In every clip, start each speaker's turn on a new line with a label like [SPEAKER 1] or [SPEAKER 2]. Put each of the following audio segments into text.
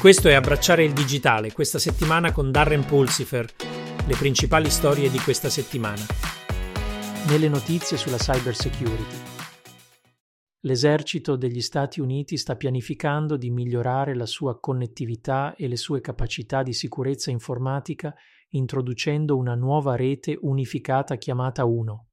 [SPEAKER 1] Questo è Abbracciare il digitale, questa settimana con Darren Pulsifer, le principali storie di questa settimana.
[SPEAKER 2] Nelle notizie sulla cyber security. L'esercito degli Stati Uniti sta pianificando di migliorare la sua connettività e le sue capacità di sicurezza informatica introducendo una nuova rete unificata chiamata UNO.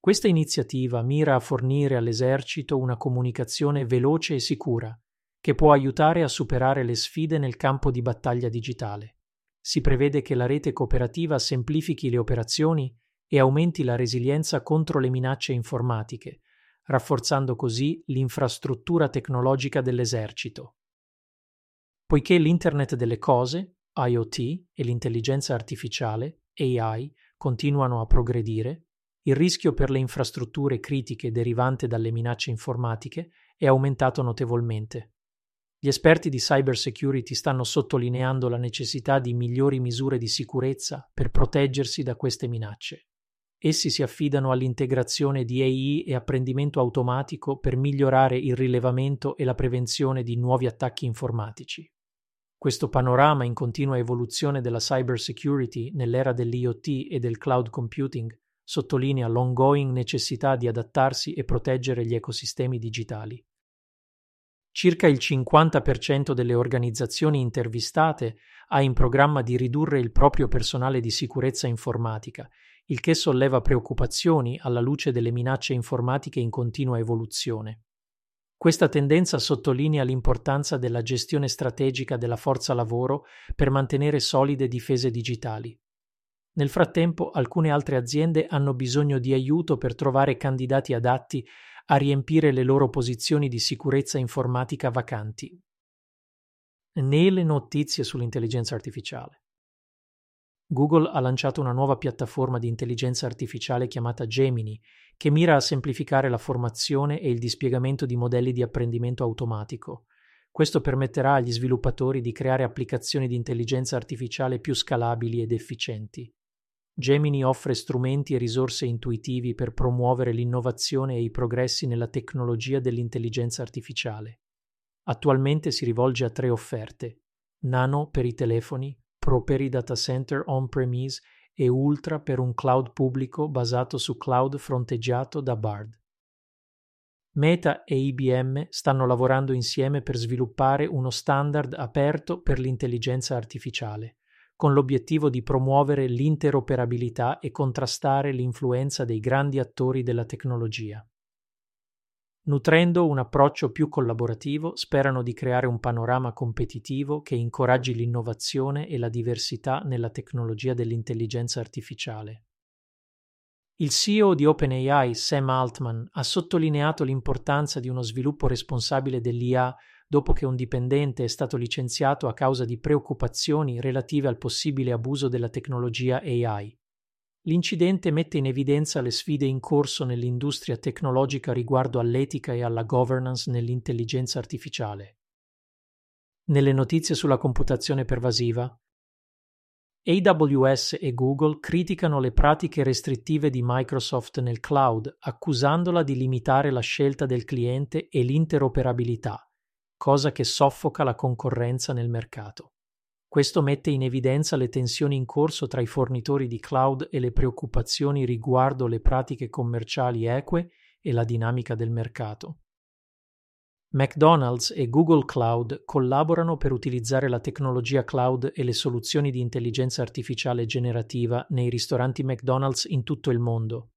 [SPEAKER 2] Questa iniziativa mira a fornire all'esercito una comunicazione veloce e sicura che può aiutare a superare le sfide nel campo di battaglia digitale. Si prevede che la rete cooperativa semplifichi le operazioni e aumenti la resilienza contro le minacce informatiche, rafforzando così l'infrastruttura tecnologica dell'esercito. Poiché l'Internet delle cose, IoT, e l'intelligenza artificiale, AI, continuano a progredire, il rischio per le infrastrutture critiche derivante dalle minacce informatiche è aumentato notevolmente. Gli esperti di cybersecurity stanno sottolineando la necessità di migliori misure di sicurezza per proteggersi da queste minacce. Essi si affidano all'integrazione di AI e apprendimento automatico per migliorare il rilevamento e la prevenzione di nuovi attacchi informatici. Questo panorama in continua evoluzione della cybersecurity nell'era dell'IoT e del cloud computing sottolinea l'ongoing necessità di adattarsi e proteggere gli ecosistemi digitali. Circa il 50% delle organizzazioni intervistate ha in programma di ridurre il proprio personale di sicurezza informatica, il che solleva preoccupazioni alla luce delle minacce informatiche in continua evoluzione. Questa tendenza sottolinea l'importanza della gestione strategica della forza lavoro per mantenere solide difese digitali. Nel frattempo, alcune altre aziende hanno bisogno di aiuto per trovare candidati adatti a riempire le loro posizioni di sicurezza informatica vacanti. Nelle notizie sull'intelligenza artificiale. Google ha lanciato una nuova piattaforma di intelligenza artificiale chiamata Gemini, che mira a semplificare la formazione e il dispiegamento di modelli di apprendimento automatico. Questo permetterà agli sviluppatori di creare applicazioni di intelligenza artificiale più scalabili ed efficienti. Gemini offre strumenti e risorse intuitivi per promuovere l'innovazione e i progressi nella tecnologia dell'intelligenza artificiale. Attualmente si rivolge a tre offerte: Nano per i telefoni, Pro per i data center on-premise e Ultra per un cloud pubblico basato su cloud fronteggiato da Bard. Meta e IBM stanno lavorando insieme per sviluppare uno standard aperto per l'intelligenza artificiale con l'obiettivo di promuovere l'interoperabilità e contrastare l'influenza dei grandi attori della tecnologia. Nutrendo un approccio più collaborativo, sperano di creare un panorama competitivo che incoraggi l'innovazione e la diversità nella tecnologia dell'intelligenza artificiale. Il CEO di OpenAI, Sam Altman, ha sottolineato l'importanza di uno sviluppo responsabile dell'IA dopo che un dipendente è stato licenziato a causa di preoccupazioni relative al possibile abuso della tecnologia AI. L'incidente mette in evidenza le sfide in corso nell'industria tecnologica riguardo all'etica e alla governance nell'intelligenza artificiale. Nelle notizie sulla computazione pervasiva, AWS e Google criticano le pratiche restrittive di Microsoft nel cloud, accusandola di limitare la scelta del cliente e l'interoperabilità cosa che soffoca la concorrenza nel mercato. Questo mette in evidenza le tensioni in corso tra i fornitori di cloud e le preoccupazioni riguardo le pratiche commerciali eque e la dinamica del mercato. McDonald's e Google Cloud collaborano per utilizzare la tecnologia cloud e le soluzioni di intelligenza artificiale generativa nei ristoranti McDonald's in tutto il mondo.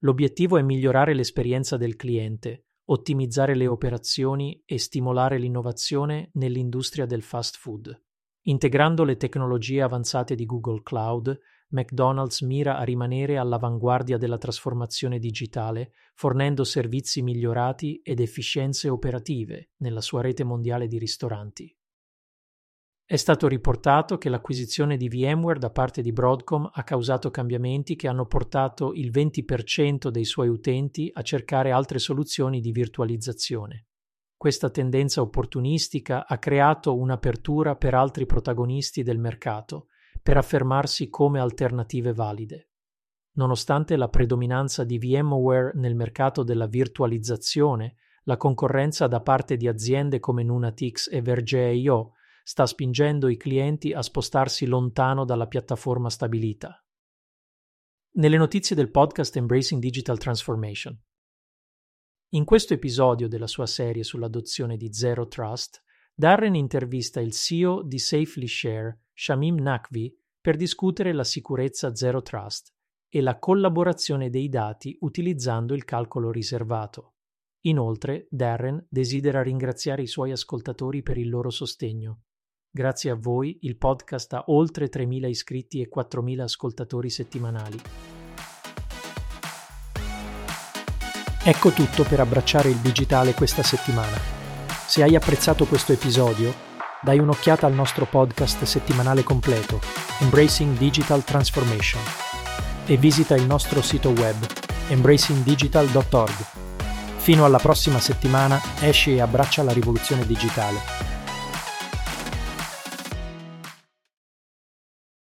[SPEAKER 2] L'obiettivo è migliorare l'esperienza del cliente, ottimizzare le operazioni e stimolare l'innovazione nell'industria del fast food. Integrando le tecnologie avanzate di Google Cloud, McDonald's mira a rimanere all'avanguardia della trasformazione digitale, fornendo servizi migliorati ed efficienze operative nella sua rete mondiale di ristoranti. È stato riportato che l'acquisizione di VMware da parte di Broadcom ha causato cambiamenti che hanno portato il 20% dei suoi utenti a cercare altre soluzioni di virtualizzazione. Questa tendenza opportunistica ha creato un'apertura per altri protagonisti del mercato per affermarsi come alternative valide. Nonostante la predominanza di VMware nel mercato della virtualizzazione, la concorrenza da parte di aziende come Nunatix e Verge.io sta spingendo i clienti a spostarsi lontano dalla piattaforma stabilita. Nelle notizie del podcast Embracing Digital Transformation. In questo episodio della sua serie sull'adozione di Zero Trust, Darren intervista il CEO di Safely Share, Shamim Nakvi, per discutere la sicurezza Zero Trust e la collaborazione dei dati utilizzando il calcolo riservato. Inoltre, Darren desidera ringraziare i suoi ascoltatori per il loro sostegno. Grazie a voi il podcast ha oltre 3.000 iscritti e 4.000 ascoltatori settimanali. Ecco tutto per abbracciare il digitale questa settimana. Se hai apprezzato questo episodio, dai un'occhiata al nostro podcast settimanale completo, Embracing Digital Transformation e visita il nostro sito web embracingdigital.org. Fino alla prossima settimana esci e abbraccia la rivoluzione digitale.